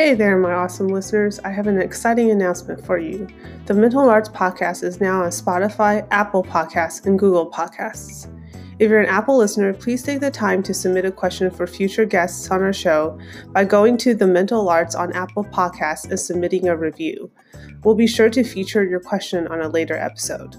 Hey there, my awesome listeners. I have an exciting announcement for you. The Mental Arts Podcast is now on Spotify, Apple Podcasts, and Google Podcasts. If you're an Apple listener, please take the time to submit a question for future guests on our show by going to the Mental Arts on Apple Podcasts and submitting a review. We'll be sure to feature your question on a later episode.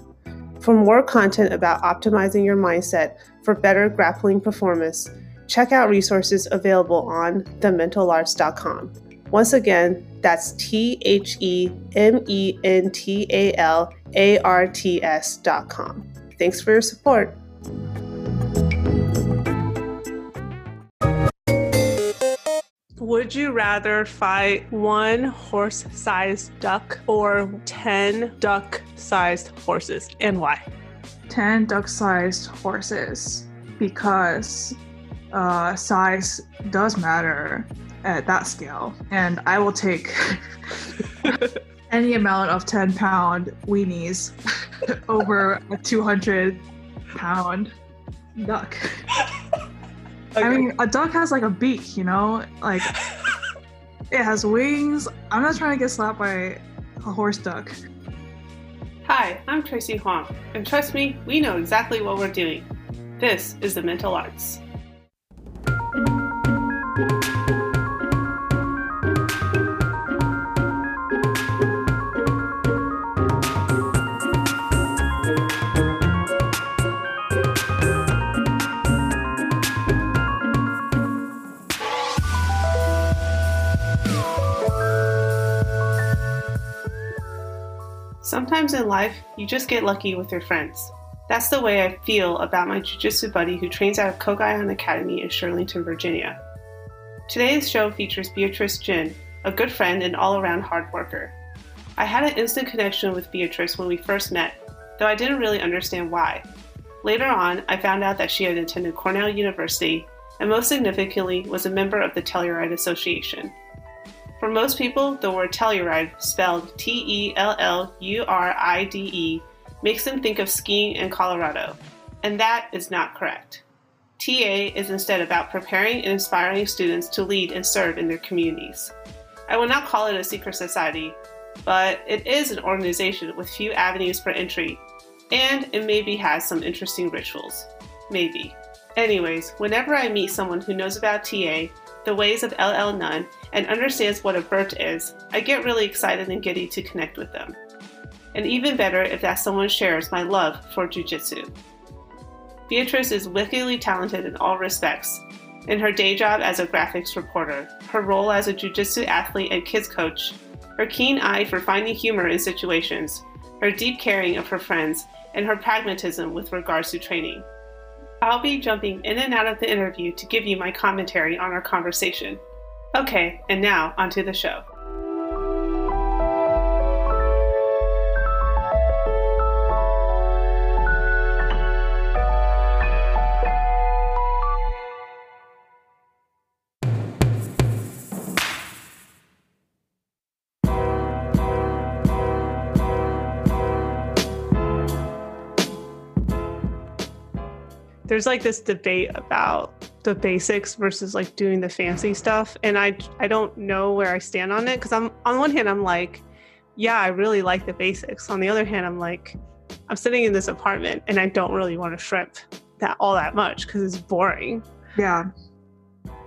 For more content about optimizing your mindset for better grappling performance, check out resources available on thementalarts.com. Once again, that's T H E M E N T A L A R T S dot com. Thanks for your support. Would you rather fight one horse sized duck or 10 duck sized horses and why? 10 duck sized horses because uh, size does matter at that scale. And I will take any amount of 10 pound weenies over a 200 pound duck. Okay. I mean, a duck has like a beak, you know? Like, it has wings. I'm not trying to get slapped by a horse duck. Hi, I'm Tracy Huang, and trust me, we know exactly what we're doing. This is the Mental Arts. Sometimes in life, you just get lucky with your friends. That's the way I feel about my jiu-jitsu buddy who trains out of Kogaion Academy in Shirlington, Virginia. Today's show features Beatrice Jin, a good friend and all-around hard worker. I had an instant connection with Beatrice when we first met, though I didn't really understand why. Later on, I found out that she had attended Cornell University and most significantly was a member of the Telluride Association. For most people, the word Telluride, spelled T E L L U R I D E, makes them think of skiing in Colorado, and that is not correct. TA is instead about preparing and inspiring students to lead and serve in their communities. I will not call it a secret society, but it is an organization with few avenues for entry, and it maybe has some interesting rituals. Maybe. Anyways, whenever I meet someone who knows about TA, the ways of LL Nunn, and understands what a vert is, I get really excited and giddy to connect with them. And even better if that someone shares my love for Jiu-Jitsu. Beatrice is wickedly talented in all respects. In her day job as a graphics reporter, her role as a Jiu-Jitsu athlete and kids coach, her keen eye for finding humor in situations, her deep caring of her friends, and her pragmatism with regards to training. I'll be jumping in and out of the interview to give you my commentary on our conversation. Okay, and now onto the show. There's like this debate about the basics versus like doing the fancy stuff and i i don't know where i stand on it because i'm on one hand i'm like yeah i really like the basics. On the other hand i'm like i'm sitting in this apartment and i don't really want to shrimp that all that much because it's boring. Yeah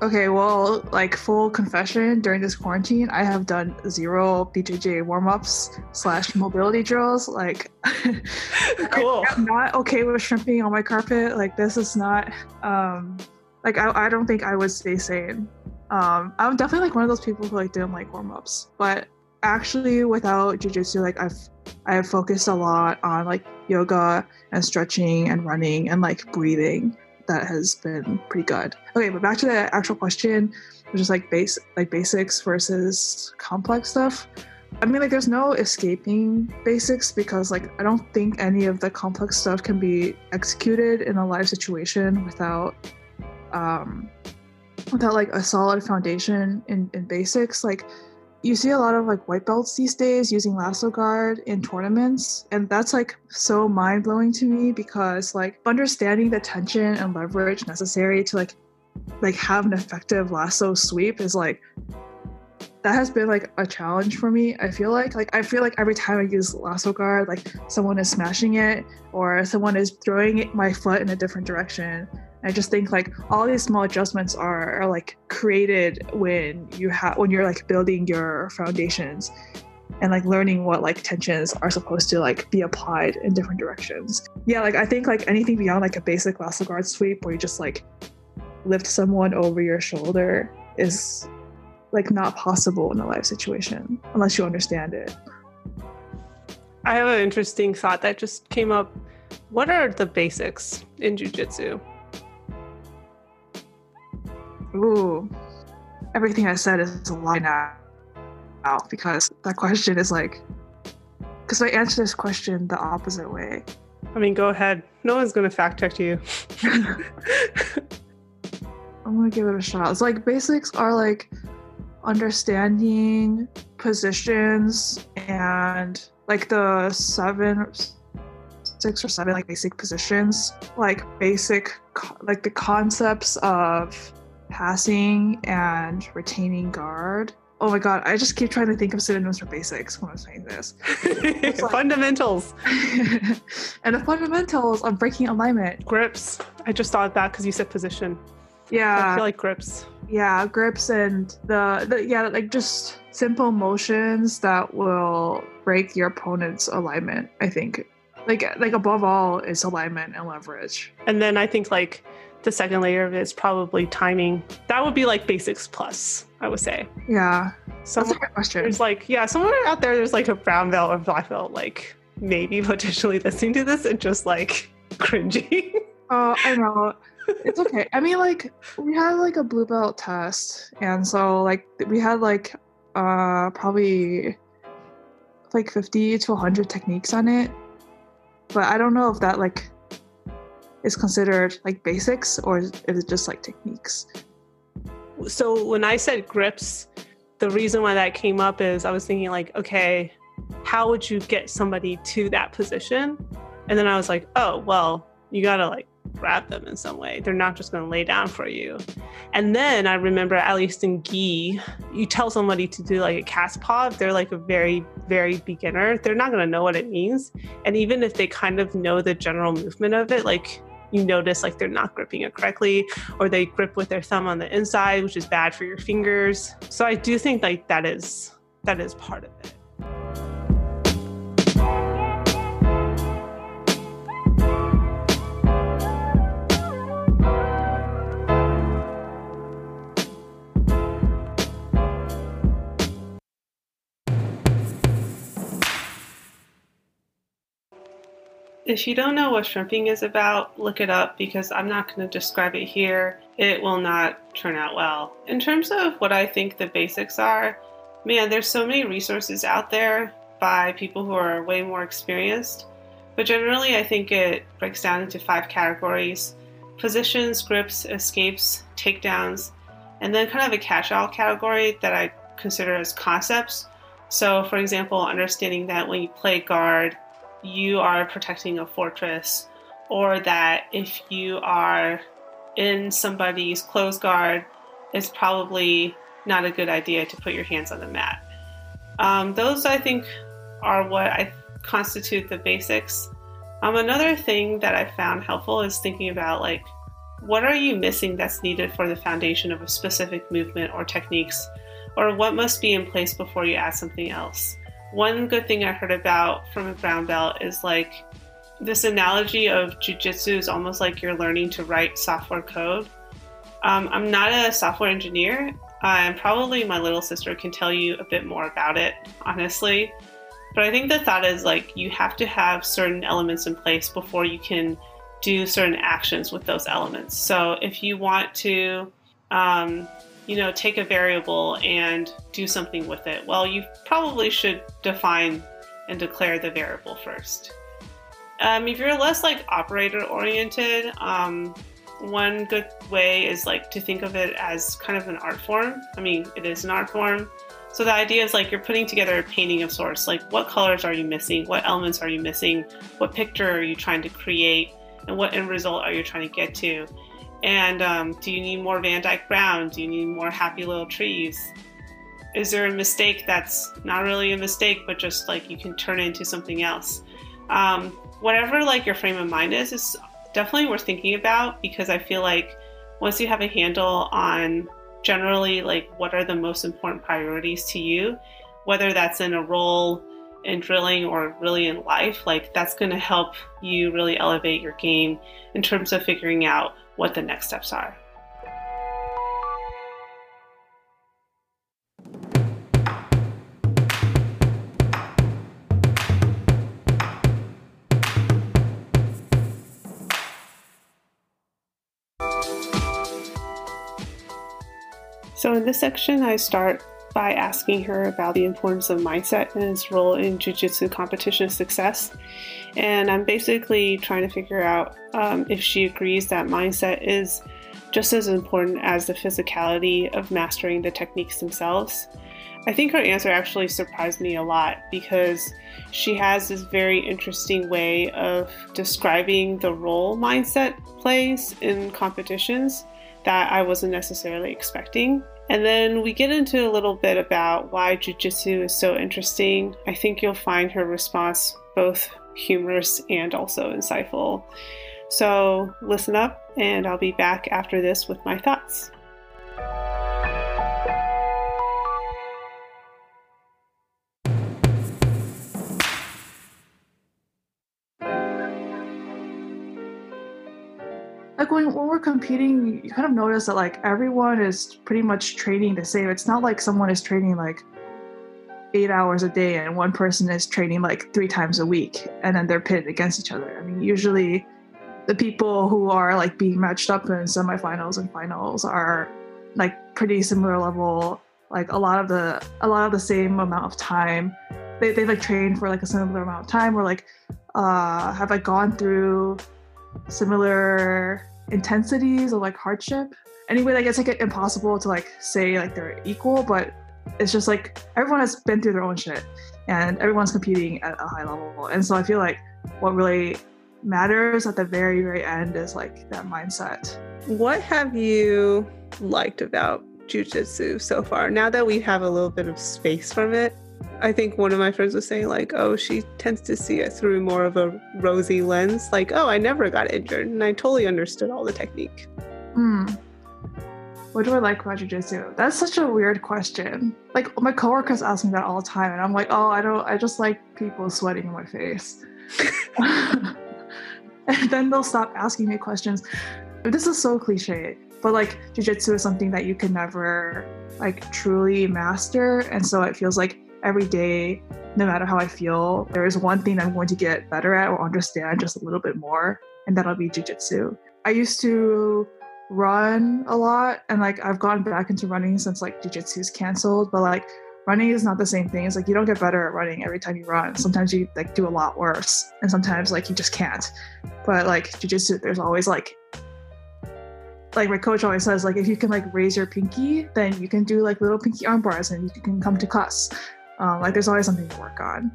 Okay, well, like full confession, during this quarantine, I have done zero BJJ warm ups slash mobility drills. Like, cool. I, am not okay with shrimping on my carpet. Like, this is not, um, like, I, I don't think I would stay sane. Um, I'm definitely like one of those people who like didn't like warm ups, but actually, without jujitsu, like I've I have focused a lot on like yoga and stretching and running and like breathing that has been pretty good. Okay, but back to the actual question, which is like base like basics versus complex stuff. I mean, like, there's no escaping basics because, like, I don't think any of the complex stuff can be executed in a live situation without, um, without like a solid foundation in in basics. Like, you see a lot of like white belts these days using lasso guard in tournaments and that's like so mind-blowing to me because like understanding the tension and leverage necessary to like like have an effective lasso sweep is like that has been like a challenge for me. I feel like like I feel like every time I use lasso guard, like someone is smashing it or someone is throwing my foot in a different direction. I just think like all these small adjustments are, are like created when you have when you're like building your foundations and like learning what like tensions are supposed to like be applied in different directions. Yeah, like I think like anything beyond like a basic lasso guard sweep where you just like lift someone over your shoulder is like not possible in a live situation unless you understand it. I have an interesting thought that just came up. What are the basics in jujitsu? Ooh, everything I said is a lie now because that question is like, because I answer this question the opposite way. I mean, go ahead. No one's going to fact check you. I'm going to give it a shot. It's like basics are like understanding positions and like the seven six or seven like basic positions like basic like the concepts of passing and retaining guard. Oh my god i just keep trying to think of synonyms for basics when i'm saying this. Like, fundamentals. And the fundamentals of breaking alignment. Grips. I just thought that because you said position. Yeah. i feel like grips. Yeah grips and the, the yeah like just simple motions that will break your opponent's alignment i think. Like like above all is alignment and leverage. And then i think like the second layer of it is probably timing. That would be like basics plus i would say. Yeah. Somewhere, that's a question. there's like yeah somewhere out there there's like a brown belt or black belt like maybe potentially listening to this and just like cringing. Oh i know. It's okay. I mean, like we had like a blue belt test, and so like we had like uh probably like 50 to 100 techniques on it. But i don't know if that like is considered like basics or is it just like techniques so when i said grips the reason why that came up is i was thinking like okay how would you get somebody to that position and then i was like oh well you gotta like grab them in some way. They're not just going to lay down for you. And then I remember, at least in gi, you tell somebody to do like a cast paw, they're like a very, very beginner, they're not going to know what it means. And even if they kind of know the general movement of it, like you notice like they're not gripping it correctly or they grip with their thumb on the inside which is bad for your fingers. So i do think like that is that is part of it If you don't know what shrimping is about, look it up because I'm not going to describe it here. It will not turn out well. In terms of what I think the basics are, man, there's so many resources out there by people who are way more experienced. But generally, I think it breaks down into five categories positions, grips, escapes, takedowns, and then kind of a catch all category that I consider as concepts. So, for example, understanding that when you play guard, you are protecting a fortress, or that if you are in somebody's close guard, it's probably not a good idea to put your hands on the mat. Um, those, I think, are what I constitute the basics. Um, another thing that I found helpful is thinking about like, what are you missing that's needed for the foundation of a specific movement or techniques, or what must be in place before you add something else? One good thing I heard about from a brown belt is like this analogy of jujitsu is almost like you're learning to write software code. Um, I'm not a software engineer, and probably my little sister can tell you a bit more about it, honestly. But I think the thought is like you have to have certain elements in place before you can do certain actions with those elements. So if you want to um, you know, take a variable and do something with it? Well, you probably should define and declare the variable first. Um, if you're less like operator oriented, um, one good way is like to think of it as kind of an art form. I mean, it is an art form. So the idea is like you're putting together a painting of sorts. Like, what colors are you missing? What elements are you missing? What picture are you trying to create? And what end result are you trying to get to? And um, do you need more Van Dyke Brown? Do you need more happy little trees? is there a mistake that's not really a mistake, but just like you can turn it into something else? Um, whatever like your frame of mind is, is definitely worth thinking about because I feel like once you have a handle on generally like what are the most important priorities to you, whether that's in a role in drilling or really in life, like that's going to help you really elevate your game in terms of figuring out what the next steps are. So, in this section, I start by asking her about the importance of mindset and its role in Jiu Jitsu competition success. And I'm basically trying to figure out um, if she agrees that mindset is just as important as the physicality of mastering the techniques themselves. I think her answer actually surprised me a lot because she has this very interesting way of describing the role mindset plays in competitions that I wasn't necessarily expecting. And then we get into a little bit about why jujitsu is so interesting. I think you'll find her response both humorous and also insightful. So listen up, and I'll be back after this with my thoughts. Like when, when we're competing you kind of notice that like everyone is pretty much training the same. It's not like someone is training like eight hours a day and one person is training like three times a week and then they're pitted against each other. I mean usually the people who are like being matched up in semifinals and finals are like pretty similar level. Like a lot of the a lot of the same amount of time. They, they like trained for like a similar amount of time or like uh have like gone through similar intensities of like hardship. Anyway, like it's like impossible to like say like they're equal, but it's just like everyone has been through their own shit and everyone's competing at a high level. And so I feel like what really matters at the very, very end is like that mindset. What have you liked about jujitsu so far? Now that we have a little bit of space from it, I think one of my friends was saying, like, oh, she tends to see it through more of a rosy lens. Like, oh, I never got injured. And I totally understood all the technique. Hmm. What do I like about jujitsu? That's such a weird question. Like, my coworkers ask me that all the time. And I'm like, oh, I don't, I just like people sweating in my face. and then they'll stop asking me questions. This is so cliche, but like, jujitsu is something that you can never like truly master. And so it feels like every day, no matter how I feel, there is one thing I'm going to get better at or understand just a little bit more, and that'll be jujitsu. I used to run a lot, and like I've gone back into running since like jujitsu's canceled, but like running is not the same thing. It's like you don't get better at running every time you run. Sometimes you like do a lot worse, and sometimes like you just can't. But like jujitsu, there's always like like my coach always says, like if you can like raise your pinky, then you can do like little pinky arm bars and you can come to class. Um, like there's always something to work on.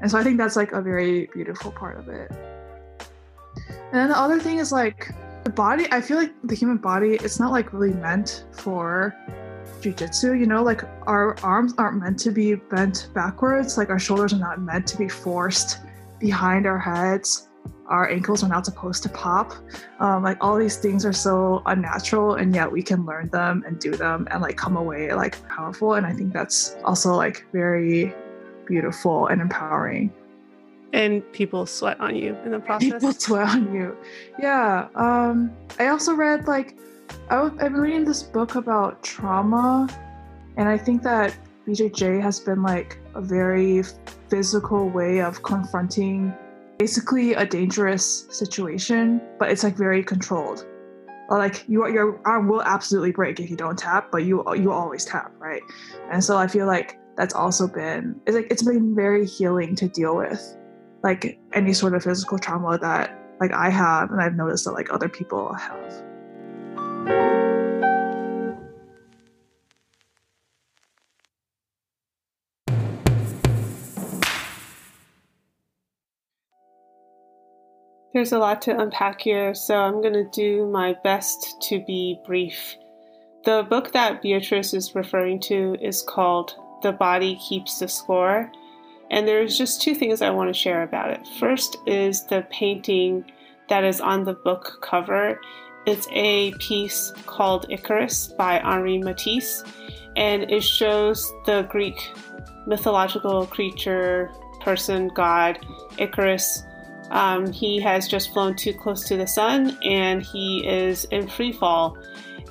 And so I think that's like a very beautiful part of it. And then the other thing is like the body, I feel like the human body, it's not like really meant for jujitsu, you know, like our arms aren't meant to be bent backwards, like our shoulders are not meant to be forced behind our heads our ankles are not supposed to pop. Um, like all these things are so unnatural, and yet we can learn them and do them and like come away like powerful. And I think that's also like very beautiful and empowering. And people sweat on you in the process. People sweat on you. Yeah. Um, I also read like I w- I've been reading this book about trauma, and I think that BJJ has been like a very physical way of confronting basically a dangerous situation, but it's like very controlled. Like you, your arm will absolutely break if you don't tap, but you you always tap, right? And so I feel like that's also been it's like it's been very healing to deal with, like any sort of physical trauma that like I have, and I've noticed that like other people have. There's a lot to unpack here, so I'm going to do my best to be brief. The book that Beatrice is referring to is called The Body Keeps the Score. And there's just two things I want to share about it. First is the painting that is on the book cover. It's a piece called Icarus by Henri Matisse, and it shows the Greek mythological creature, person, god, Icarus. Um, he has just flown too close to the sun and he is in free fall.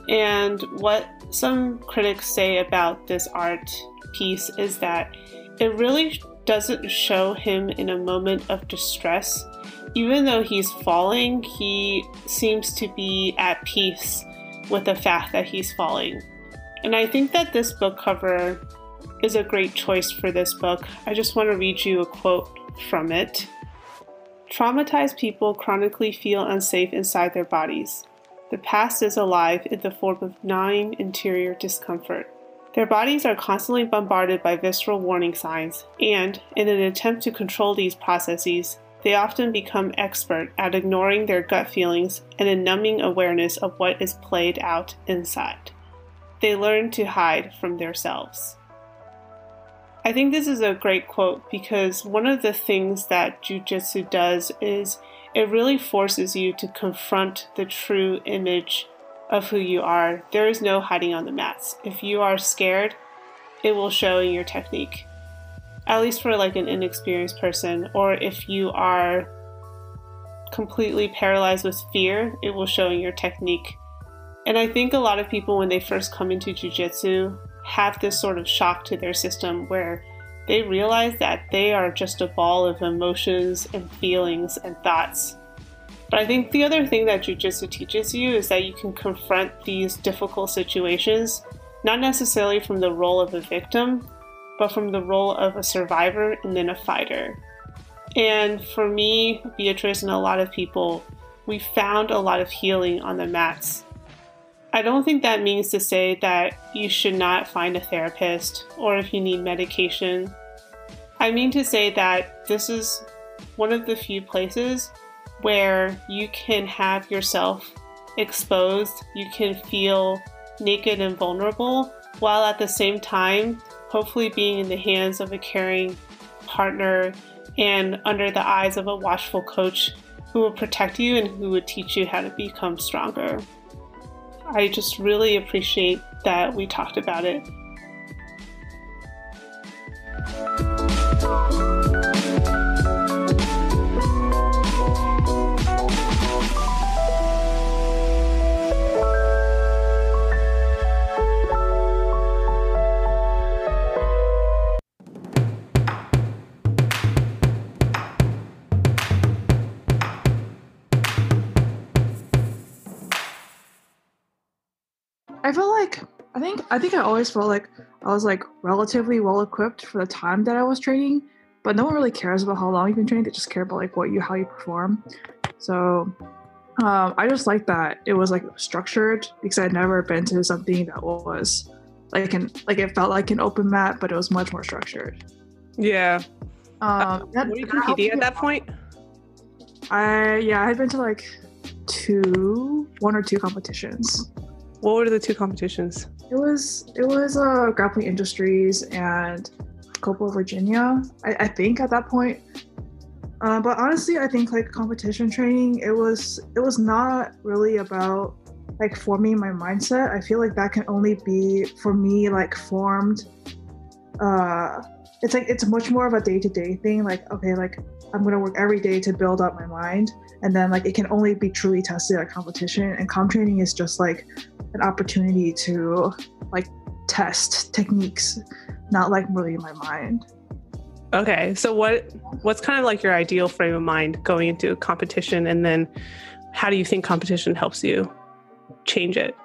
And what some critics say about this art piece is that it really doesn't show him in a moment of distress. Even though he's falling, he seems to be at peace with the fact that he's falling. And I think that this book cover is a great choice for this book. I just want to read you a quote from it. Traumatized people chronically feel unsafe inside their bodies. The past is alive in the form of gnawing interior discomfort. Their bodies are constantly bombarded by visceral warning signs, and, in an attempt to control these processes, they often become expert at ignoring their gut feelings and a numbing awareness of what is played out inside. They learn to hide from themselves. I think this is a great quote because one of the things that jujitsu does is it really forces you to confront the true image of who you are. There is no hiding on the mats. If you are scared, it will show in your technique. At least for like an inexperienced person, or if you are completely paralyzed with fear, it will show in your technique. And I think a lot of people, when they first come into jujitsu, have this sort of shock to their system where they realize that they are just a ball of emotions and feelings and thoughts but I think the other thing that jujitsu teaches you is that you can confront these difficult situations, not necessarily from the role of a victim, but from the role of a survivor and then a fighter. And for me, Beatrice, and a lot of people, we found a lot of healing on the mats. I don't think that means to say that you should not find a therapist or if you need medication. I mean to say that this is one of the few places where you can have yourself exposed, you can feel naked and vulnerable, while at the same time, hopefully being in the hands of a caring partner and under the eyes of a watchful coach who will protect you and who would teach you how to become stronger. I just really appreciate that we talked about it I think I always felt like I was like relatively well equipped for the time that I was training, but no one really cares about how long you've been training. They just care about like what you how you perform. So um, I just like that it was like structured because I'd never been to something that was like an like it felt like an open mat, but it was much more structured. Yeah. Um, that, were you competing at that point? I yeah, I had been to like two, one or two competitions. What were the two competitions? It was it was uh, Grappling Industries and Copa Virginia. I, I think at that point. Uh, but honestly, I think like competition training, it was it was not really about like forming my mindset. I feel like that can only be for me like formed. Uh, it's like it's much more of a day to day thing. Like okay, like I'm gonna work every day to build up my mind, and then like it can only be truly tested at competition. And comp training is just like an opportunity to like test techniques, not like really in my mind. Okay, so what what's kind of like your ideal frame of mind going into a competition, and then how do you think competition helps you change it?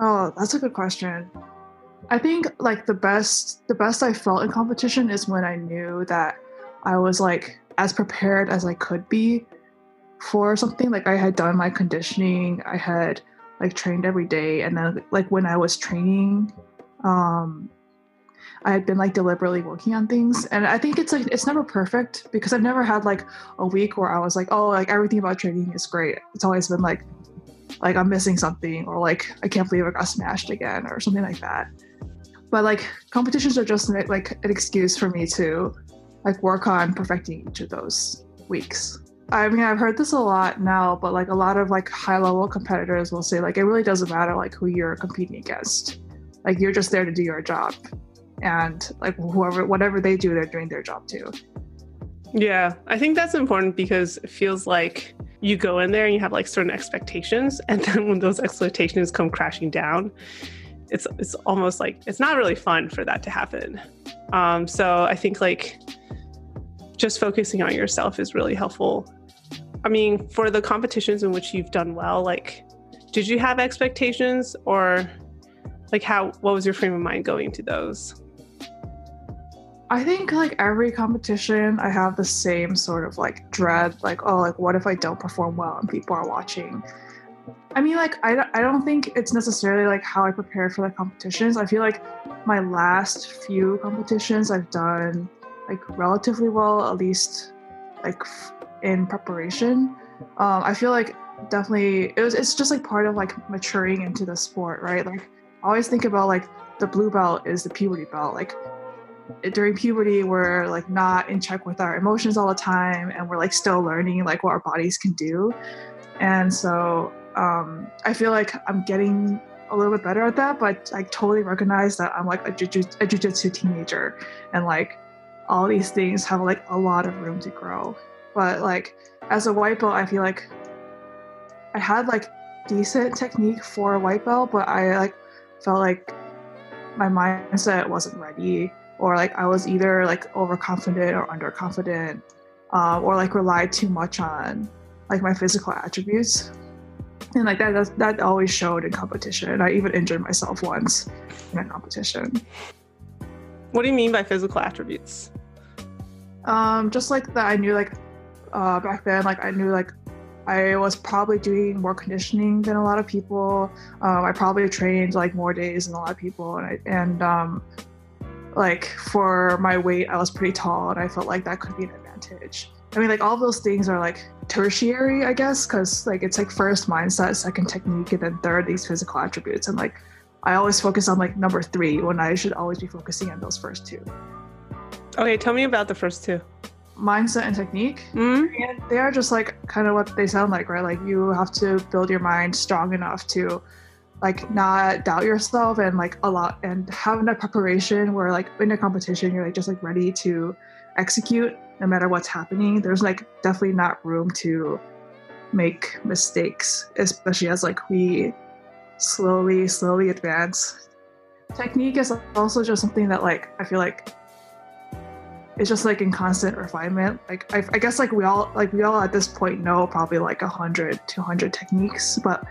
Oh, that's a good question. I think like the best the best I felt in competition is when I knew that I was like as prepared as I could be for something. Like I had done my conditioning, I had like trained every day and then like when i was training um i had been like deliberately working on things and i think it's like it's never perfect because i've never had like a week where i was like oh like everything about training is great it's always been like like I'm missing something or like I can't believe I got smashed again or something like that. But like competitions are just like an excuse for me to like work on perfecting each of those weeks. I mean, I've heard this a lot now, but like a lot of like high level competitors will say like it really doesn't matter like who you're competing against. Like you're just there to do your job. And like whoever whatever they do, they're doing their job too. Yeah, I think that's important because it feels like you go in there and you have like certain expectations and then when those expectations come crashing down, it's it's almost like it's not really fun for that to happen. Um, so I think like just focusing on yourself is really helpful. I mean, for the competitions in which you've done well, like, did you have expectations or like how, what was your frame of mind going to those? I think like every competition, I have the same sort of like dread, like, oh, like, what if I don't perform well and people are watching? I mean, like, I, I don't think it's necessarily like how I prepared for the competitions. I feel like my last few competitions I've done like relatively well, at least like in preparation. Um, I feel like definitely it was. It's just like part of like maturing into the sport, right? Like I always think about like the blue belt is the puberty belt. Like during puberty, we're like not in check with our emotions all the time, and we're like still learning like what our bodies can do. And so um, I feel like I'm getting a little bit better at that, but I totally recognize that I'm like a, jiu- a jujitsu teenager, and like all these things have like a lot of room to grow. But like as a white belt, I feel like I had like decent technique for a white belt, but I like felt like my mindset wasn't ready, or like I was either like overconfident or underconfident, um, or like relied too much on like my physical attributes. And like that, that, that always showed in competition. I even injured myself once in a competition. What do you mean by physical attributes? Um, just like that, I knew like uh, back then, like I knew like I was probably doing more conditioning than a lot of people. Um, I probably trained like more days than a lot of people, and I, and um, like for my weight, I was pretty tall, and I felt like that could be an advantage. I mean, like all those things are like tertiary, I guess, because like it's like first mindset, second technique, and then third these physical attributes, and like I always focus on like number three when I should always be focusing on those first two. Okay, tell me about the first two. Mindset and technique. Mm-hmm. And they are just like kind of what they sound like, right? Like you have to build your mind strong enough to like not doubt yourself and like a lot and have enough preparation where like in a competition you're like just like ready to execute no matter what's happening. There's like definitely not room to make mistakes, especially as like we slowly, slowly advance. Technique is also just something that like I feel like it's just like in constant refinement. Like I, I guess like we all like we all at this point know probably like a hundred, two hundred techniques, but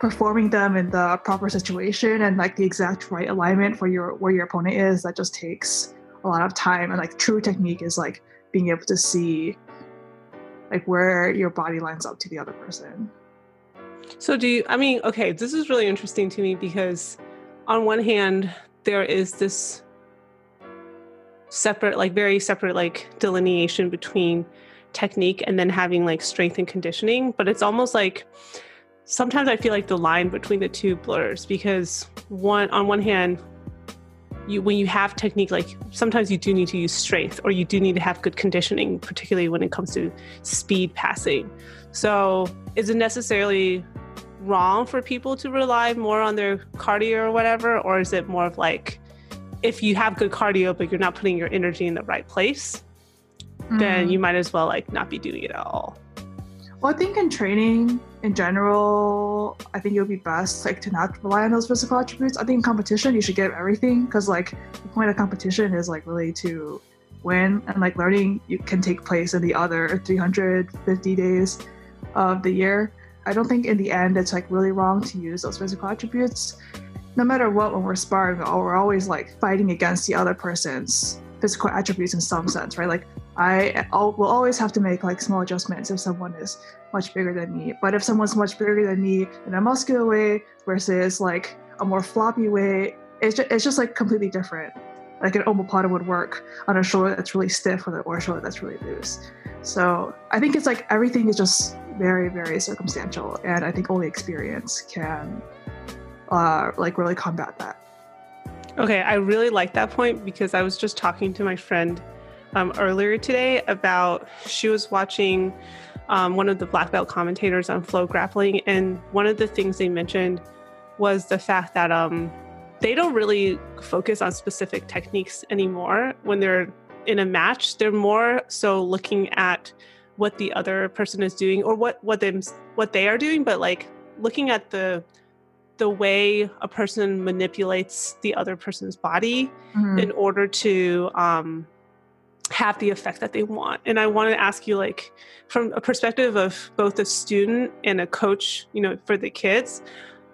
performing them in the proper situation and like the exact right alignment for your where your opponent is that just takes a lot of time and like true technique is like being able to see like where your body lines up to the other person so do you I mean, okay, this is really interesting to me because on one hand, there is this separate, like very separate like delineation between technique and then having like strength and conditioning, but it's almost like sometimes I feel like the line between the two blurs because one on one hand you when you have technique like sometimes you do need to use strength or you do need to have good conditioning particularly when it comes to speed passing. So is it necessarily wrong for people to rely more on their cardio or whatever? Or is it more of like if you have good cardio but you're not putting your energy in the right place, mm. then you might as well like not be doing it at all. Well, I think in training in general, I think it would be best like to not rely on those physical attributes. I think in competition you should give everything because like the point of competition is like really to win and like learning you can take place in the other 350 days of the year. I don't think in the end it's like really wrong to use those physical attributes. No matter what, when we're sparring, we're always like fighting against the other person's physical attributes in some sense, right? Like I will always have to make like small adjustments if someone is much bigger than me. But if someone's much bigger than me in a muscular way versus like a more floppy way, it's just, it's just like completely different. Like an omoplata would work on a shoulder that's really stiff or a shoulder that's really loose. So I think it's like everything is just very very circumstantial, and I think only experience can uh, like really combat that. Okay, I really like that point because I was just talking to my friend um, earlier today about she was watching um, one of the black belt commentators on FloGrappling, and one of the things they mentioned was the fact that um, they don't really focus on specific techniques anymore when they're in a match. They're more so looking at what the other person is doing or what what them what they are doing, but like looking at the the way a person manipulates the other person's body mm-hmm. in order to um, have the effect that they want. And I want to ask you, like, from a perspective of both a student and a coach, you know, for the kids,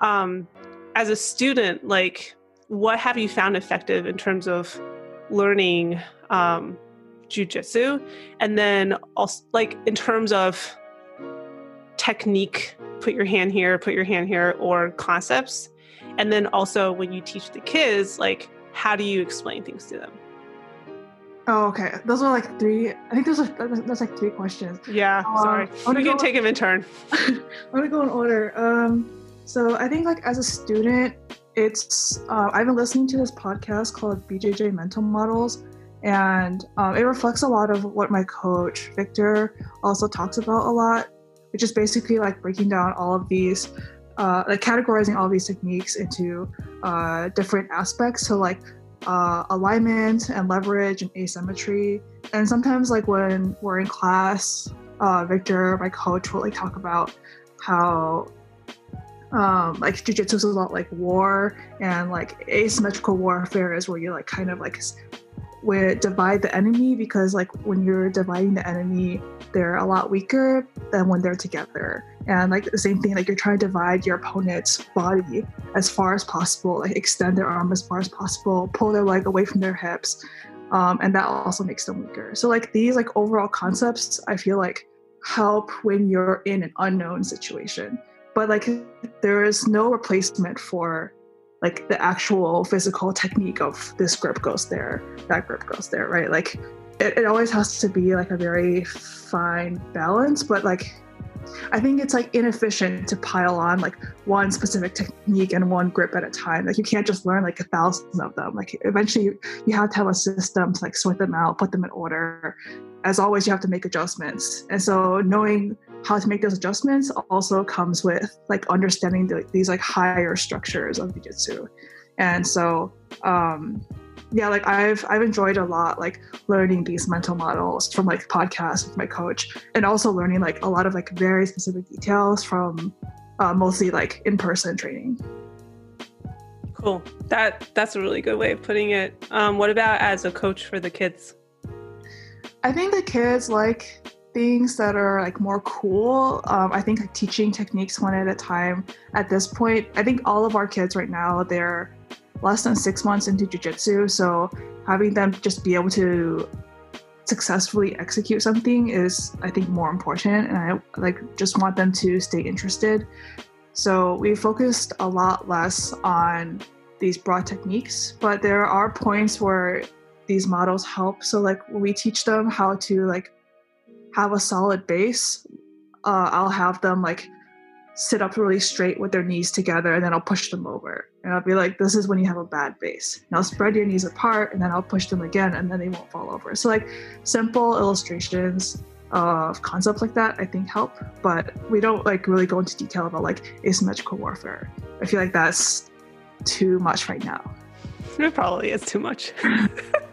um, as a student, like, what have you found effective in terms of learning um, jujitsu? And then also, like, in terms of technique put your hand here, put your hand here, or concepts. And then also when you teach the kids, like how do you explain things to them? Oh, okay. Those are like three. I think those are that's like three questions. Yeah, um, sorry. We can take them in turn. I'm gonna go in order. Um, so I think like as a student, it's uh, I've been listening to this podcast called BJJ Mental Models, and um, it reflects a lot of what my coach Victor also talks about a lot which is basically like breaking down all of these, uh, like categorizing all these techniques into uh, different aspects. So like uh, alignment and leverage and asymmetry. And sometimes like when we're in class, uh, Victor, my coach, will like talk about how um, like jujitsu is a lot like war and like asymmetrical warfare is where you like kind of like would divide the enemy because like when you're dividing the enemy they're a lot weaker than when they're together. And like the same thing like you're trying to divide your opponent's body as far as possible like extend their arm as far as possible pull their leg away from their hips um, and that also makes them weaker. So like these like overall concepts i feel like help when you're in an unknown situation. But like there is no replacement for like the actual physical technique of this grip goes there, that grip goes there, right? Like it, it always has to be like a very fine balance, but like I think it's like inefficient to pile on like one specific technique and one grip at a time. Like you can't just learn like a thousand of them. Like eventually you, you have to have a system to like sort them out, put them in order. As always, you have to make adjustments. And so knowing how to make those adjustments also comes with like understanding the, these like higher structures of jiu-jitsu and so um yeah like i've i've enjoyed a lot like learning these mental models from like podcasts with my coach and also learning like a lot of like very specific details from uh, mostly like in-person training. Cool. That that's a really good way of putting it. Um, what about as a coach for the kids? I think the kids like things that are like more cool. Um, I think like, teaching techniques one at a time at this point. I think all of our kids right now they're less than six months into jujitsu, so having them just be able to successfully execute something is I think more important, and I like just want them to stay interested. So we focused a lot less on these broad techniques, but there are points where these models help. So like we teach them how to like have a solid base, uh, I'll have them like sit up really straight with their knees together and then I'll push them over. And I'll be like, this is when you have a bad base. I'll spread your knees apart and then I'll push them again and then they won't fall over. So, like, simple illustrations of concepts like that, I think help. But we don't like really go into detail about like asymmetrical warfare. I feel like that's too much right now. It probably is too much.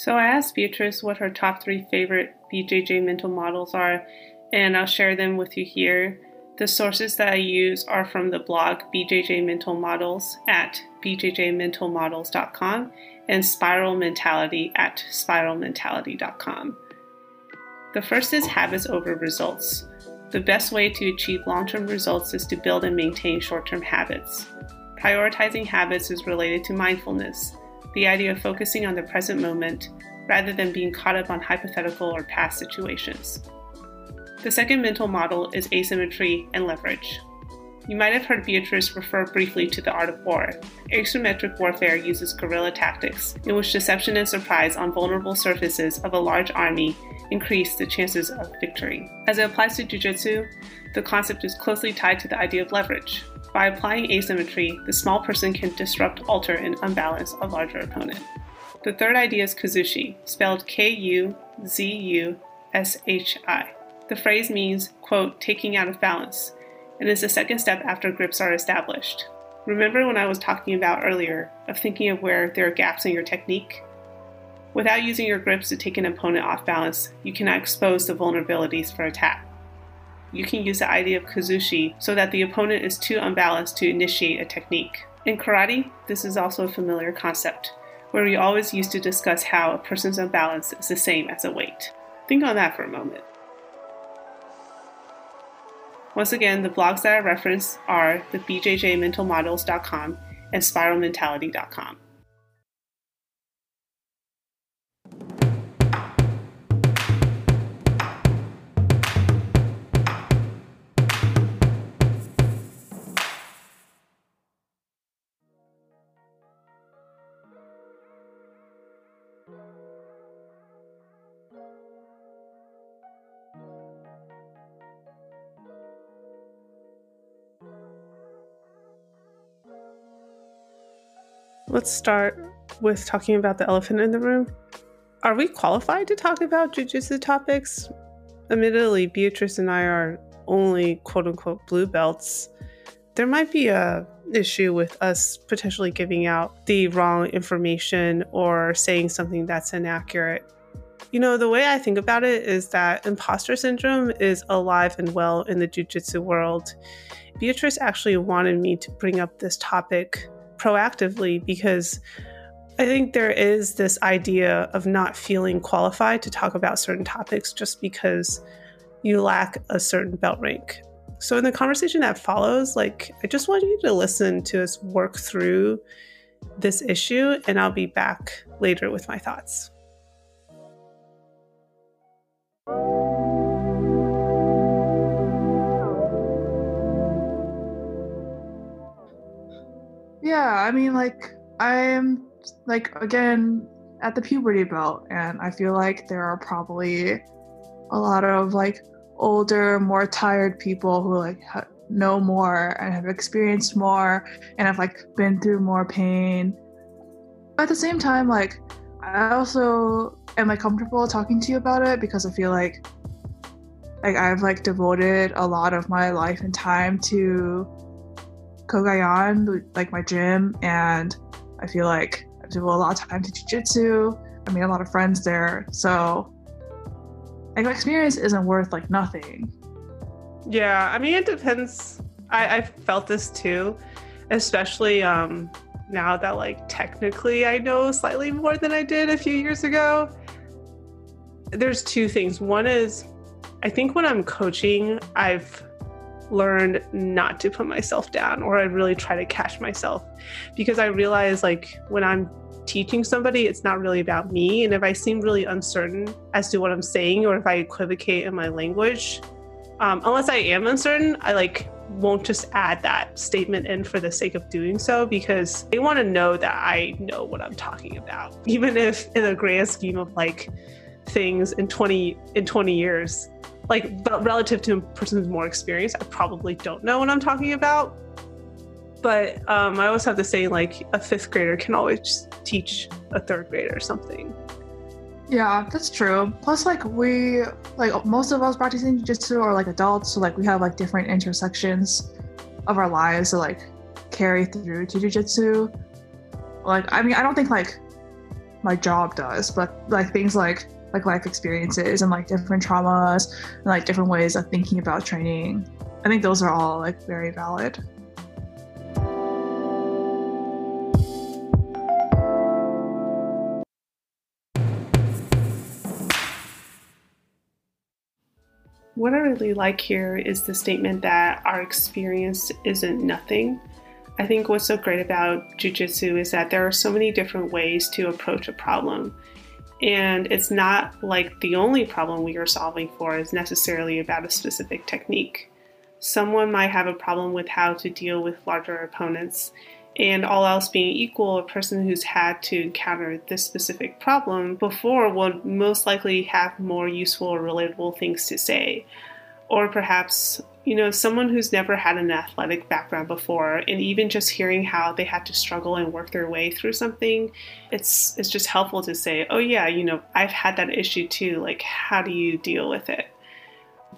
So I asked Beatrice what her top three favorite BJJ mental models are, and I'll share them with you here. The sources that I use are from the blog BJJ Mental Models at bjjmentalmodels.com and Spiral Mentality at spiralmentality.com. The first is habits over results. The best way to achieve long term results is to build and maintain short term habits. Prioritizing habits is related to mindfulness the idea of focusing on the present moment rather than being caught up on hypothetical or past situations. The second mental model is asymmetry and leverage. You might have heard Beatrice refer briefly to the art of war. Asymmetric warfare uses guerrilla tactics, in which deception and surprise on vulnerable surfaces of a large army increase the chances of victory. As it applies to jujitsu, the concept is closely tied to the idea of leverage. By applying asymmetry, the small person can disrupt, alter, and unbalance a larger opponent. The third idea is Kuzushi, spelled K U Z U S H I. The phrase means, quote, taking out of balance, and is the second step after grips are established. Remember when I was talking about earlier of thinking of where there are gaps in your technique? Without using your grips to take an opponent off balance, you cannot expose the vulnerabilities for attack. You can use the idea of Kuzushi so that the opponent is too unbalanced to initiate a technique. In karate, this is also a familiar concept, where we always used to discuss how a person's unbalance is the same as a weight. Think on that for a moment. Once again, the blogs that I reference are the bjjmentalmodels.com and spiralmentality.com. Let's start with talking about the elephant in the room. Are we qualified to talk about jujitsu topics? Admittedly, Beatrice and I are only quote unquote blue belts. There might be a issue with us potentially giving out the wrong information or saying something that's inaccurate. You know, the way I think about it is that imposter syndrome is alive and well in the jujitsu world. Beatrice actually wanted me to bring up this topic proactively because I think there is this idea of not feeling qualified to talk about certain topics just because you lack a certain belt rank. So in the conversation that follows, like I just want you to listen to us work through this issue and I'll be back later with my thoughts. Yeah, I mean, like, I'm, like, again, at the puberty belt, and I feel like there are probably a lot of, like, older, more tired people who, like, ha- know more and have experienced more and have, like, been through more pain. But at the same time, like, I also am, like, comfortable talking to you about it because I feel like, like, I've, like, devoted a lot of my life and time to Kogaion, like my gym, and I feel like I devote a lot of time to jiu-jitsu. I made a lot of friends there, so like my experience isn't worth like nothing. Yeah, I mean it depends. I, I felt this too, especially um, now that like technically I know slightly more than I did a few years ago. There's two things. One is I think when I'm coaching, I've learned not to put myself down or I really try to catch myself because I realize like when I'm teaching somebody, it's not really about me. And if I seem really uncertain as to what I'm saying or if I equivocate in my language, um, unless I am uncertain, I like won't just add that statement in for the sake of doing so because they want to know that I know what I'm talking about. Even if in the grand scheme of like things in 20 in 20 years like but relative to a person who's more experienced i probably don't know what i'm talking about. But um, i always have to say like a fifth grader can always teach a third grader something. Yeah that's true. Plus like we like most of us practicing jiu-jitsu are like adults so like we have like different intersections of our lives to like carry through to jiu-jitsu. Like i mean i don't think like my job does but like things like like life experiences and like different traumas and like different ways of thinking about training. I think those are all like very valid. What I really like here is the statement that our experience isn't nothing. I think what's so great about jujitsu is that there are so many different ways to approach a problem And it's not like the only problem we are solving for is necessarily about a specific technique. Someone might have a problem with how to deal with larger opponents, and all else being equal, a person who's had to encounter this specific problem before will most likely have more useful or relatable things to say. Or perhaps you know, someone who's never had an athletic background before, and even just hearing how they had to struggle and work their way through something, it's it's just helpful to say, oh yeah, you know, I've had that issue too. Like, how do you deal with it?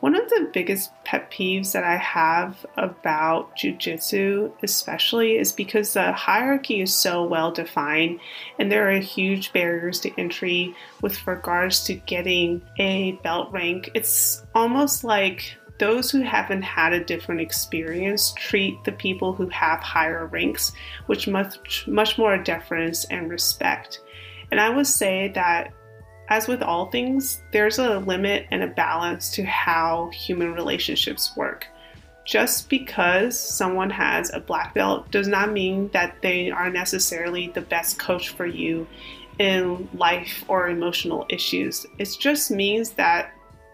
One of the biggest pet peeves that I have about jujitsu, especially, is because the hierarchy is so well defined and there are huge barriers to entry with regards to getting a belt rank. It's almost like those who haven't had a different experience treat the people who have higher ranks with much much more deference and respect. And I would say that as with all things, there's a limit and a balance to how human relationships work. Just because someone has a black belt does not mean that they are necessarily the best coach for you in life or emotional issues. It just means that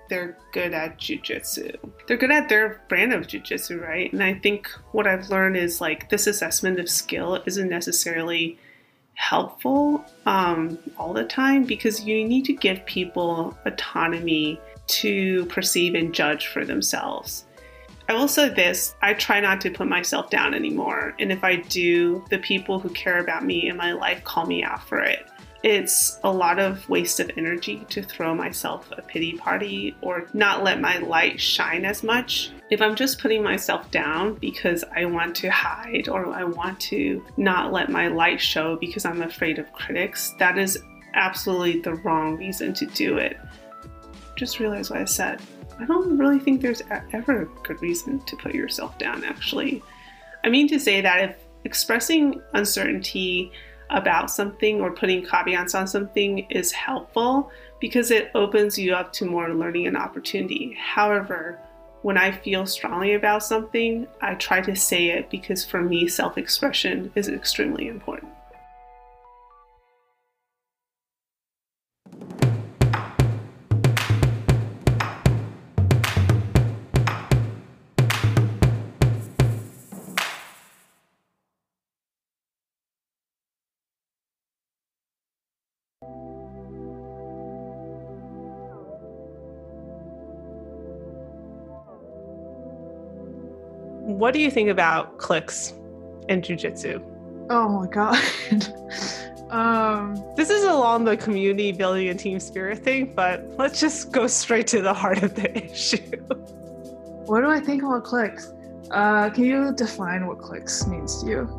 they're good at jujitsu. They're good at their brand of jujitsu, right? And I think what I've learned is like this assessment of skill isn't necessarily helpful um, all the time because you need to give people autonomy to perceive and judge for themselves. I will say this I try not to put myself down anymore. And if I do, the people who care about me in my life call me out for it it's a lot of waste of energy to throw myself a pity party or not let my light shine as much. If I'm just putting myself down because I want to hide or I want to not let my light show because I'm afraid of critics, that is absolutely the wrong reason to do it. Just realize what I said. I don't really think there's ever a good reason to put yourself down, actually. I mean to say that if expressing uncertainty about something or putting caveats on something is helpful because it opens you up to more learning and opportunity. However, when I feel strongly about something, I try to say it because for me, self expression is extremely important. What do you think about cliques in jujitsu? Oh my god. um, this is along the community building and team spirit thing, but let's just go straight to the heart of the issue. What do I think about cliques? Uh, can you define what cliques means to you?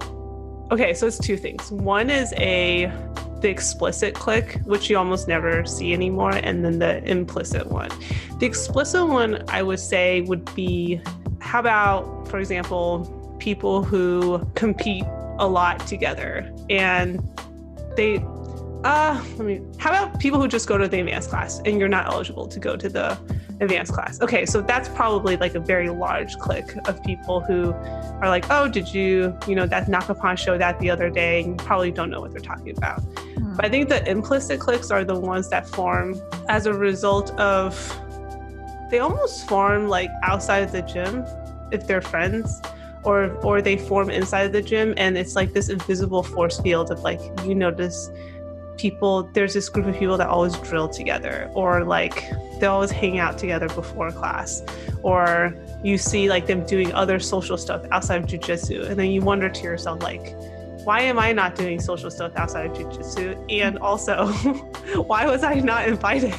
Okay, so it's two things. One is a the explicit clique, which you almost never see anymore, and then the implicit one. The explicit one, I would say, would be how about, for example, people who compete a lot together and they uh let me how about people who just go to the advanced class and you're not eligible to go to the advanced class okay so that's probably like a very large clique of people who are like oh did you you know that Nakapon show that the other day and you probably don't know what they're talking about. But i think the implicit cliques are the ones that form as a result of they almost form like outside of the gym if they're friends or or they form inside of the gym and it's like this invisible force field of like you notice people there's this group of people that always drill together or like they always hang out together before class or you see like them doing other social stuff outside of jiu-jitsu and then you wonder to yourself like why am I not doing social stuff outside of jiu-jitsu and also why was I not invited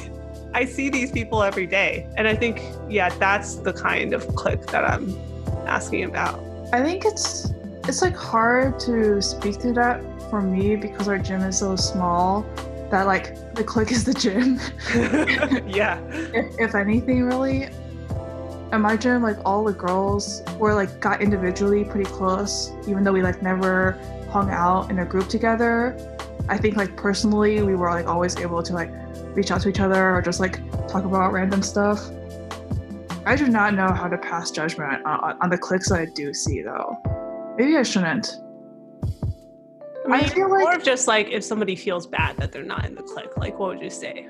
I see these people every day. And I think, yeah, that's the kind of clique that I'm asking about. I think it's it's like hard to speak to that for me because our gym is so small that like the clique is the gym. yeah. If, if anything, really. At my gym, like all the girls were like got individually pretty close, even though we like never hung out in a group together. I think like personally, we were like always able to like reach out to each other or just like talk about random stuff. I do not know how to pass judgment on, on the cliques that I do see though. Maybe I shouldn't. I I, I feel like more of just like if somebody feels bad that they're not in the clique, like what would you say?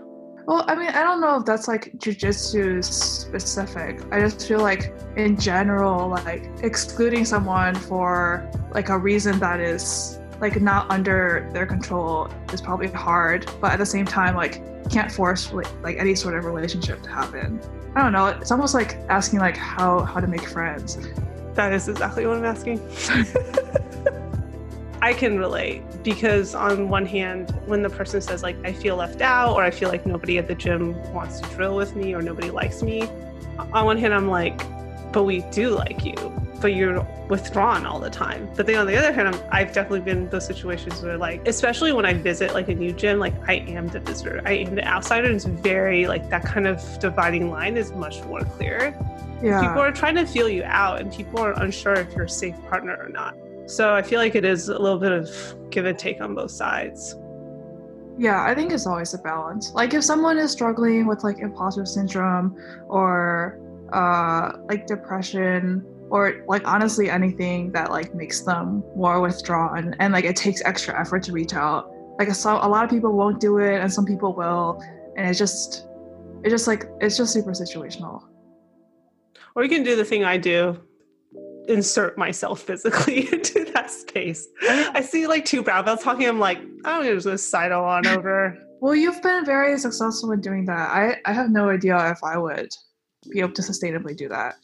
Well, I mean, I don't know if that's like jujitsu specific. I just feel like in general, like excluding someone for like a reason that is like not under their control is probably hard. But at the same time, like can't force like, like any sort of relationship to happen. I don't know. It's almost like asking like how how to make friends. That is exactly what I'm asking. I can relate because on one hand, when the person says like I feel left out or I feel like nobody at the gym wants to drill with me or nobody likes me, on one hand I'm like, but we do like you, but you're withdrawn all the time. But then on the other hand, I'm, I've definitely been in those situations where like, especially when I visit like a new gym, like I am the visitor, I am the outsider. And it's very like that kind of dividing line is much more clear. Yeah. People are trying to feel you out and people are unsure if you're a safe partner or not. So I feel like it is a little bit of give and take on both sides. Yeah, I think it's always a balance. Like if someone is struggling with like imposter syndrome or uh like depression or like honestly anything that like makes them more withdrawn and like it takes extra effort to reach out. Like so a lot of people won't do it and some people will and it's just it's just like it's just super situational. Or you can do the thing I do insert myself physically into that space. Ah. I see like two brown belts talking. I'm like, I'm gonna just sidle on over. Well, you've been very successful in doing that. I, I have no idea if I would be able to sustainably do that.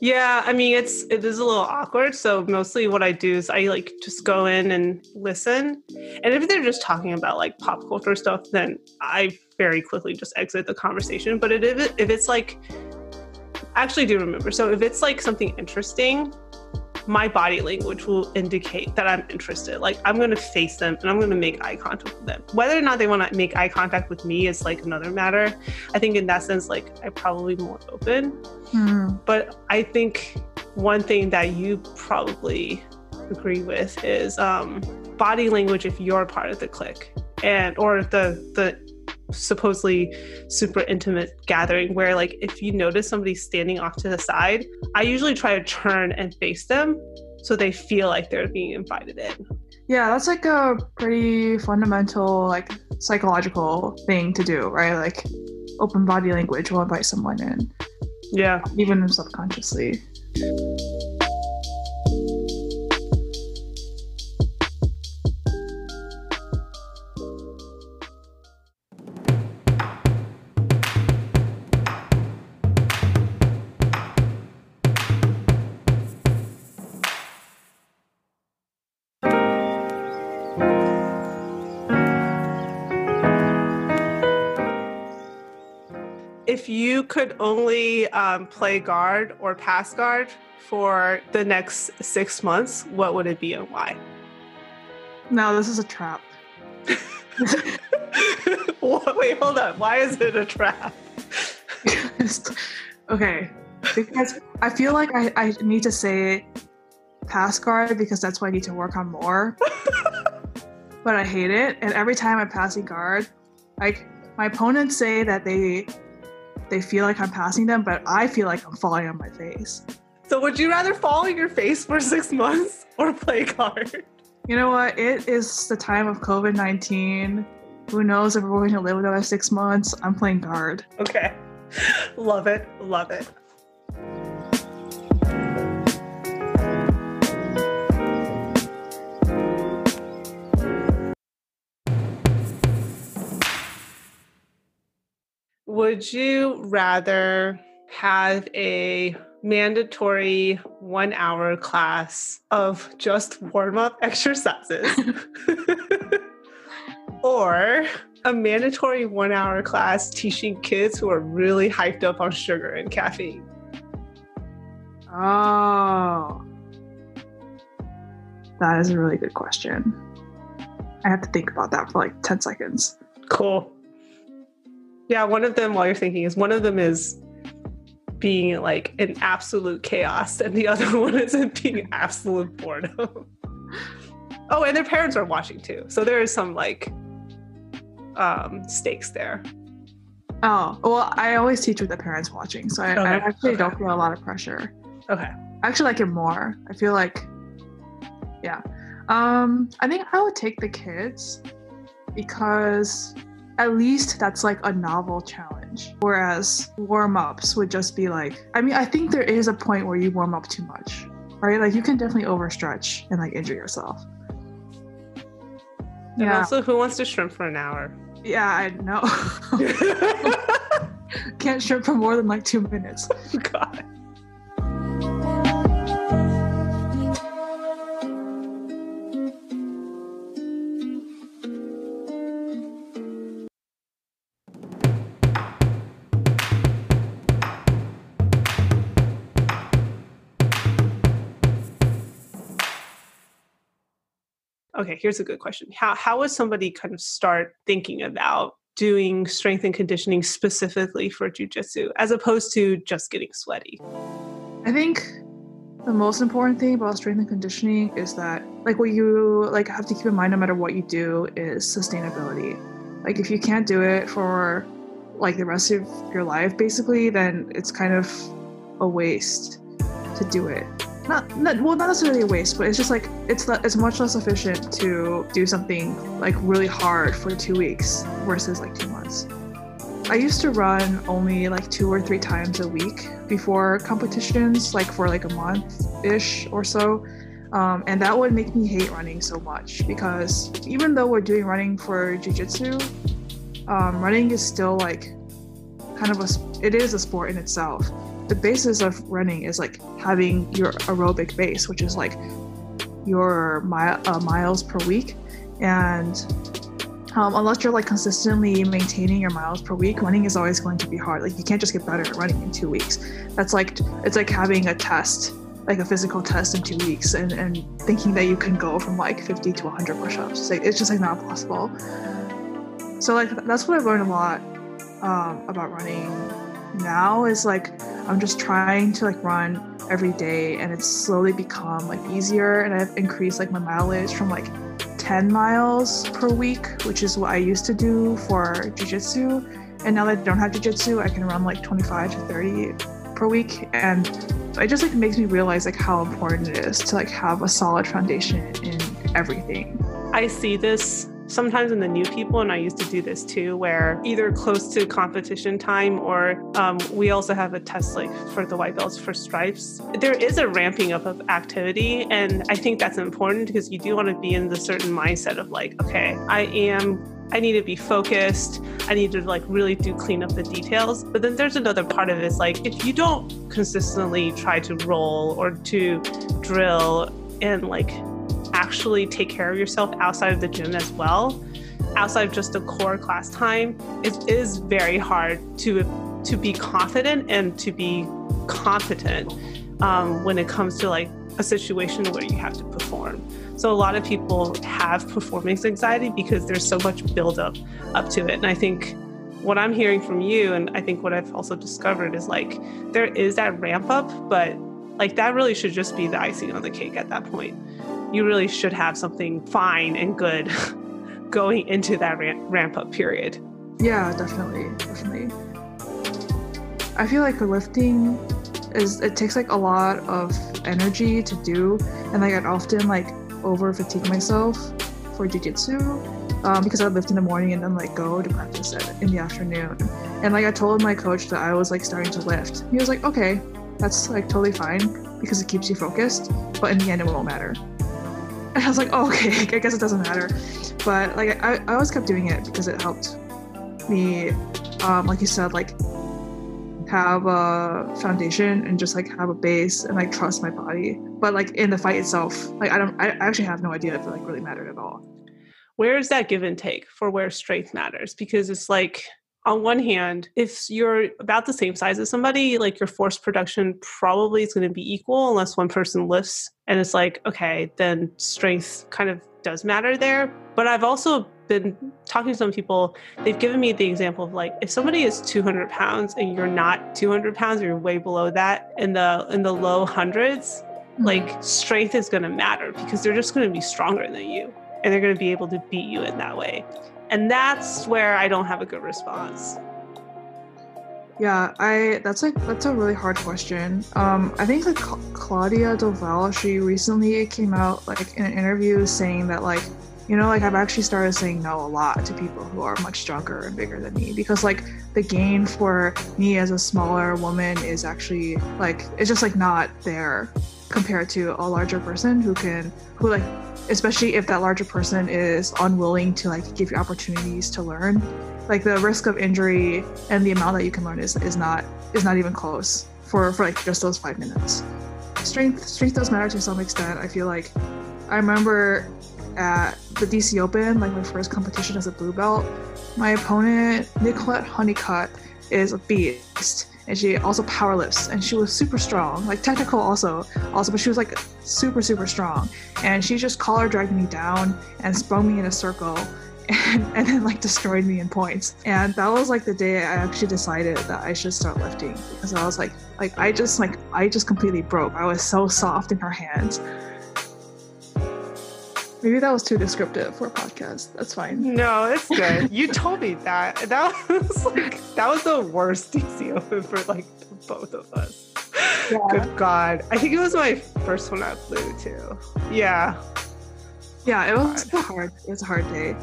Yeah, I mean it's it is a little awkward. So mostly what I do is I like just go in and listen. And if they're just talking about like pop culture stuff, then I very quickly just exit the conversation. But it, if, it, if it's like actually do remember. So if it's like something interesting, my body language will indicate that I'm interested. Like I'm going to face them and I'm going to make eye contact with them. Whether or not they want to make eye contact with me is like another matter. I think in that sense, like I'm probably more open. Hmm. But I think one thing that you probably agree with is um, body language if you're part of the clique and or the the supposedly super intimate gathering where like if you notice somebody standing off to the side i usually try to turn and face them so they feel like they're being invited in Yeah, that's like a pretty fundamental, like psychological thing to do, right? Like open body language will invite someone in, yeah even subconsciously. Could only um, play guard or pass guard for the next six months what would it be and why? No, this is a trap. Wait hold on. Why is it a trap? Okay, because I feel like I, I need to say pass guard because that's what I need to work on more. but I hate it, and every time I'm passing guard, like my opponents say that they they feel like I'm passing them, but I feel like I'm falling on my face. so would you rather fall on your face for six months or play guard? You know what? It is the time of COVID 19. Who knows if we're going to live with another six months? I'm playing guard. okay love it love it Would you rather have a mandatory one hour class of just warm up exercises or a mandatory one hour class teaching kids who are really hyped up on sugar and caffeine? Oh. That is a really good question. I have to think about that for like 10 seconds. Cool. Yeah, one of them, while you're thinking, is one of them is being like in absolute chaos, and the other one is in being absolute boredom. oh, and their parents are watching too, so there is some like um, stakes there. Oh, well, I always teach with the parents watching, so I, I actually okay. don't feel a lot of pressure. Okay. I actually like it more. I feel like, yeah. Um, I think I would take the kids because at least that's like a novel challenge. Whereas warm ups would just be like, I mean, I think there is a point where you warm up too much, right? Like you can definitely overstretch and like injure yourself. And yeah. also, who wants to shrimp for an hour? Yeah, I know. Can't shrimp for more than like two minutes. Oh, okay, here's a good question. How how would somebody kind of start thinking about doing strength and conditioning specifically for jujitsu as opposed to just getting sweaty? I think the most important thing about strength and conditioning is that like what you like have to keep in mind no matter what you do is sustainability. Like if you can't do it for like the rest of your life basically, then it's kind of a waste to do it not, not well not necessarily a waste but it's just like it's it's much less efficient to do something like really hard for two weeks versus like two months. I used to run only like two or three times a week before competitions like for like a month ish or so um, and that would make me hate running so much because even though we're doing running for jiu-jitsu um, running is still like kind of a it is a sport in itself the basis of running is like having your aerobic base, which is like your mi- uh, miles per week. And um, unless you're like consistently maintaining your miles per week, running is always going to be hard. Like you can't just get better at running in two weeks. That's like it's like having a test, like a physical test in two weeks, and, and thinking that you can go from like 50 to 100 push-ups. It's, like, it's just like not possible. So like that's what I've learned a lot um, about running now is like I'm just trying to like run every day and it's slowly become like easier and I've increased like my mileage from like 10 miles per week, which is what I used to do for jiu-jitsu. And now that I don't have jiu-jitsu, I can run like 25 to 30 per week. And it just like makes me realize like how important it is to like have a solid foundation in everything. I see this sometimes in the new people, and I used to do this too, where either close to competition time or um, we also have a test like for the white belts for stripes. There is a ramping up of activity, and I think that's important because you do want to be in the certain mindset of like, okay, I am I need to be focused. I need to like really do clean up the details. But then there's another part of it is like if you don't consistently try to roll or to drill and like actually take care of yourself outside of the gym as well, outside of just the core class time, it is very hard to to be confident and to be competent um, when it comes to like a situation where you have to perform. So a lot of people have performance anxiety because there's so much buildup up to it. And I think what I'm hearing from you, and I think what I've also discovered is like there is that ramp up, but like that really should just be the icing on the cake at that point you really should have something fine and good going into that ramp, ramp up period. Yeah, definitely, definitely. I feel like lifting is it takes like a lot of energy to do, and like I'd often like over fatigue myself for jujitsu um, because I'd lift in the morning and then like go to practice it in the afternoon. And like I told my coach that I was like starting to lift. He was like, okay, that's like totally fine because it keeps you focused, but in the end it won't matter. And I was like, oh, okay, I guess it doesn't matter. But like, I, I always kept doing it because it helped me, um, like you said, like have a foundation and just like have a base and like trust my body. But like in the fight itself, like I don't, I actually have no idea if it like really mattered at all. Where is that give and take for where strength matters? Because it's like on one hand, if you're about the same size as somebody, like your force production probably is going to be equal unless one person lifts. And it's like, okay, then strength kind of does matter there. But I've also been talking to some people, they've given me the example of like if somebody is 200 pounds and you're not 200 pounds, or you're way below that in the in the low hundreds, mm-hmm. like strength is going to matter because they're just going to be stronger than you and they're going to be able to beat you in that way. And that's where I don't have a good response. Yeah, I that's like that's a really hard question. Um, I think like Claudia Do Val, she recently came out like in an interview saying that like, you know, like I've actually started saying no a lot to people who are much stronger and bigger than me because like the gain for me as a smaller woman is actually like it's just like not there compared to a larger person who can who like especially if that larger person is unwilling to like give you opportunities to learn. Like the risk of injury and the amount that you can learn is, is not is not even close for for like just those five minutes. Strength strength does matter to some extent. I feel like i remember at the dc open like my first competition as a blue belt my opponent nicolette honeycutt is a beast and she also power lifts and she was super strong like technical also also but she was like super super strong. And she just collar dragged me down and spun me in a circle and, and then like destroyed me in points. And that was like the day i actually decided that i should start lifting because i was like like i just like i just completely broke. I was so soft in her hands Maybe that was too descriptive for a podcast. That's fine. No, it's good. you told me that. That was like that was the worst DC open for like both of us. Yeah. Good God. I think it was my first one I flew too. Yeah. Yeah, it was God. hard. It was a hard day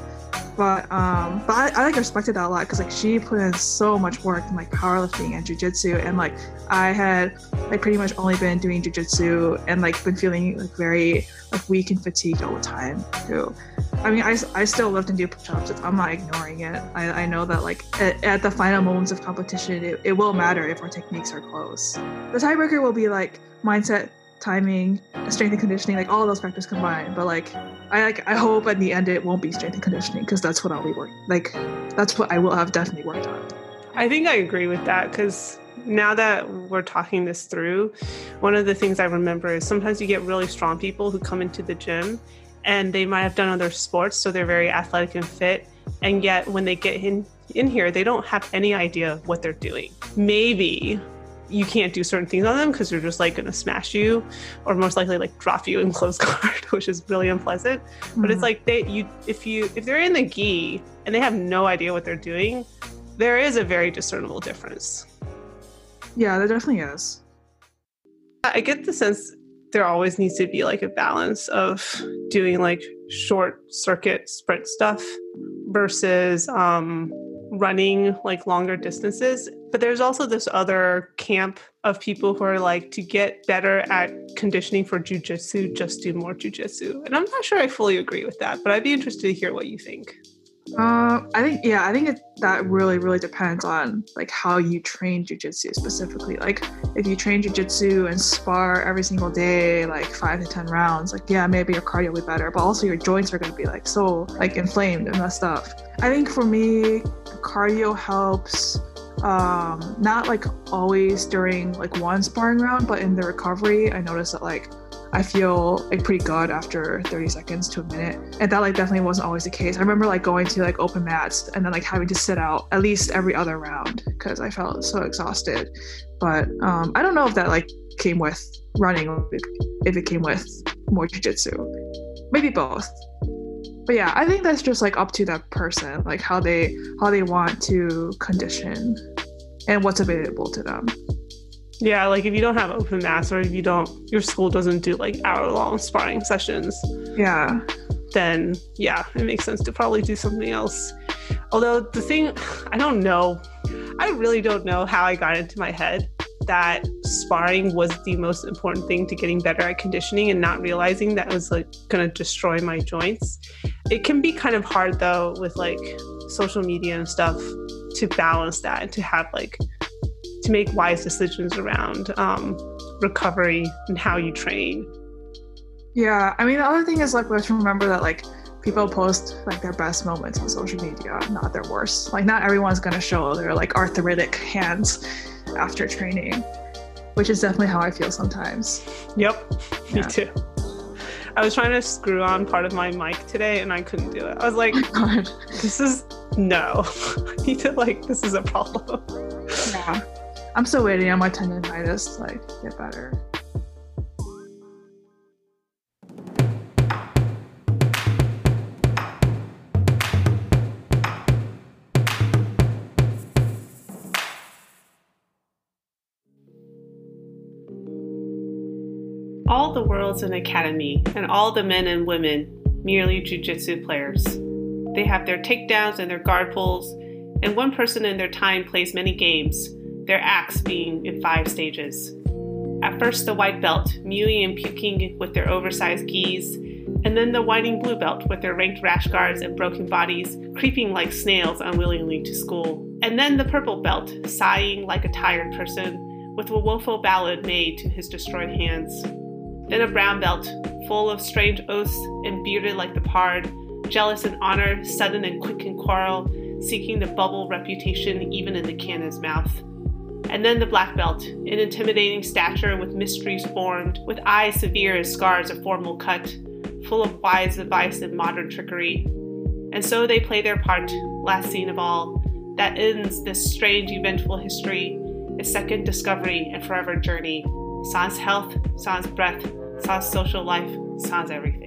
but um but I, I like respected that a lot because like she put in so much work in like powerlifting and jujitsu and like I had like pretty much only been doing jujitsu and like been feeling like very like weak and fatigued all the time too. I mean I, I still lift and do push-ups. I'm not ignoring it. I, I know that like at, at the final moments of competition it, it will matter if our techniques are close. The tiebreaker will be like mindset timing, strength and conditioning, like all those factors combined. But like, I like I hope at the end it won't be strength and conditioning because that's what I'll be working. Like, that's what I will have definitely worked on. I think I agree with that because now that we're talking this through, one of the things I remember is sometimes you get really strong people who come into the gym and they might have done other sports, so they're very athletic and fit. And yet, when they get in in here, they don't have any idea what they're doing. Maybe you can't do certain things on them because they're just like going to smash you or most likely like drop you in close guard which is really unpleasant mm-hmm. but it's mm-hmm. like they you if you if they're in the gi and they have no idea what they're doing there is a very discernible difference yeah there definitely is i get the sense there always needs to be like a balance of doing like short circuit sprint stuff versus um running like longer distances. But there's also this other camp of people who are like to get better at conditioning for jujitsu, just do more jujitsu. And I'm not sure I fully agree with that, but I'd be interested to hear what you think. Uh, I think yeah, I think it, that really really depends on like how you train jujitsu specifically. Like if you train jujitsu and spar every single day, like five to ten rounds, like yeah, maybe your cardio will be better, but also your joints are gonna be like so like inflamed and messed up. I think for me, cardio helps um not like always during like one sparring round, but in the recovery, I noticed that like I feel like pretty good after 30 seconds to a minute. And that like definitely wasn't always the case. I remember like going to like open mats and then like having to sit out at least every other round because I felt so exhausted. But um, I don't know if that like came with running or if it came with more jujitsu. Maybe both. But yeah, I think that's just like up to that person, like how they how they want to condition and what's available to them. Yeah, like if you don't have open mats or if you don't, your school doesn't do like hour long sparring sessions. Yeah. Then yeah, it makes sense to probably do something else. Although the thing, I don't know. I really don't know how I got into my head that sparring was the most important thing to getting better at conditioning and not realizing that was like going to destroy my joints. It can be kind of hard though with like social media and stuff to balance that and to have like to make wise decisions around um, recovery and how you train. Yeah, I mean the other thing is like let's remember that like people post like their best moments on social media, not their worst. Like not everyone's gonna show their like arthritic hands after training, which is definitely how I feel sometimes. Yep, yeah. me too. I was trying to screw on part of my mic today and I couldn't do it. I was like, oh this is no. I need to like this is a problem. Yeah. I'm still waiting on my tendonitis to like get better. all the world's an academy, and all the men and women merely jujitsu players. They have their takedowns and their guard pulls, and one person in their time plays many games, their acts being in five stages. At first, the white belt, mewing and puking with their oversized gis, and then the whining blue belt with their ranked rash guards and broken bodies, creeping like snails unwillingly to school. And then the purple belt, sighing like a tired person, with a woeful ballad made to his destroyed hands. Then a brown belt, full of strange oaths and bearded like the pard, jealous in honor, sudden and quick in quarrel, seeking the bubble reputation even in the cannon's mouth. And then the black belt, an intimidating stature with mysteries formed, with eyes severe as scars of formal cut, full of wise advice and modern trickery. And so they play their part, last scene of all, that ends this strange, eventful history, a second discovery and forever journey. Sans health, sans breath, sans social life, sans everything.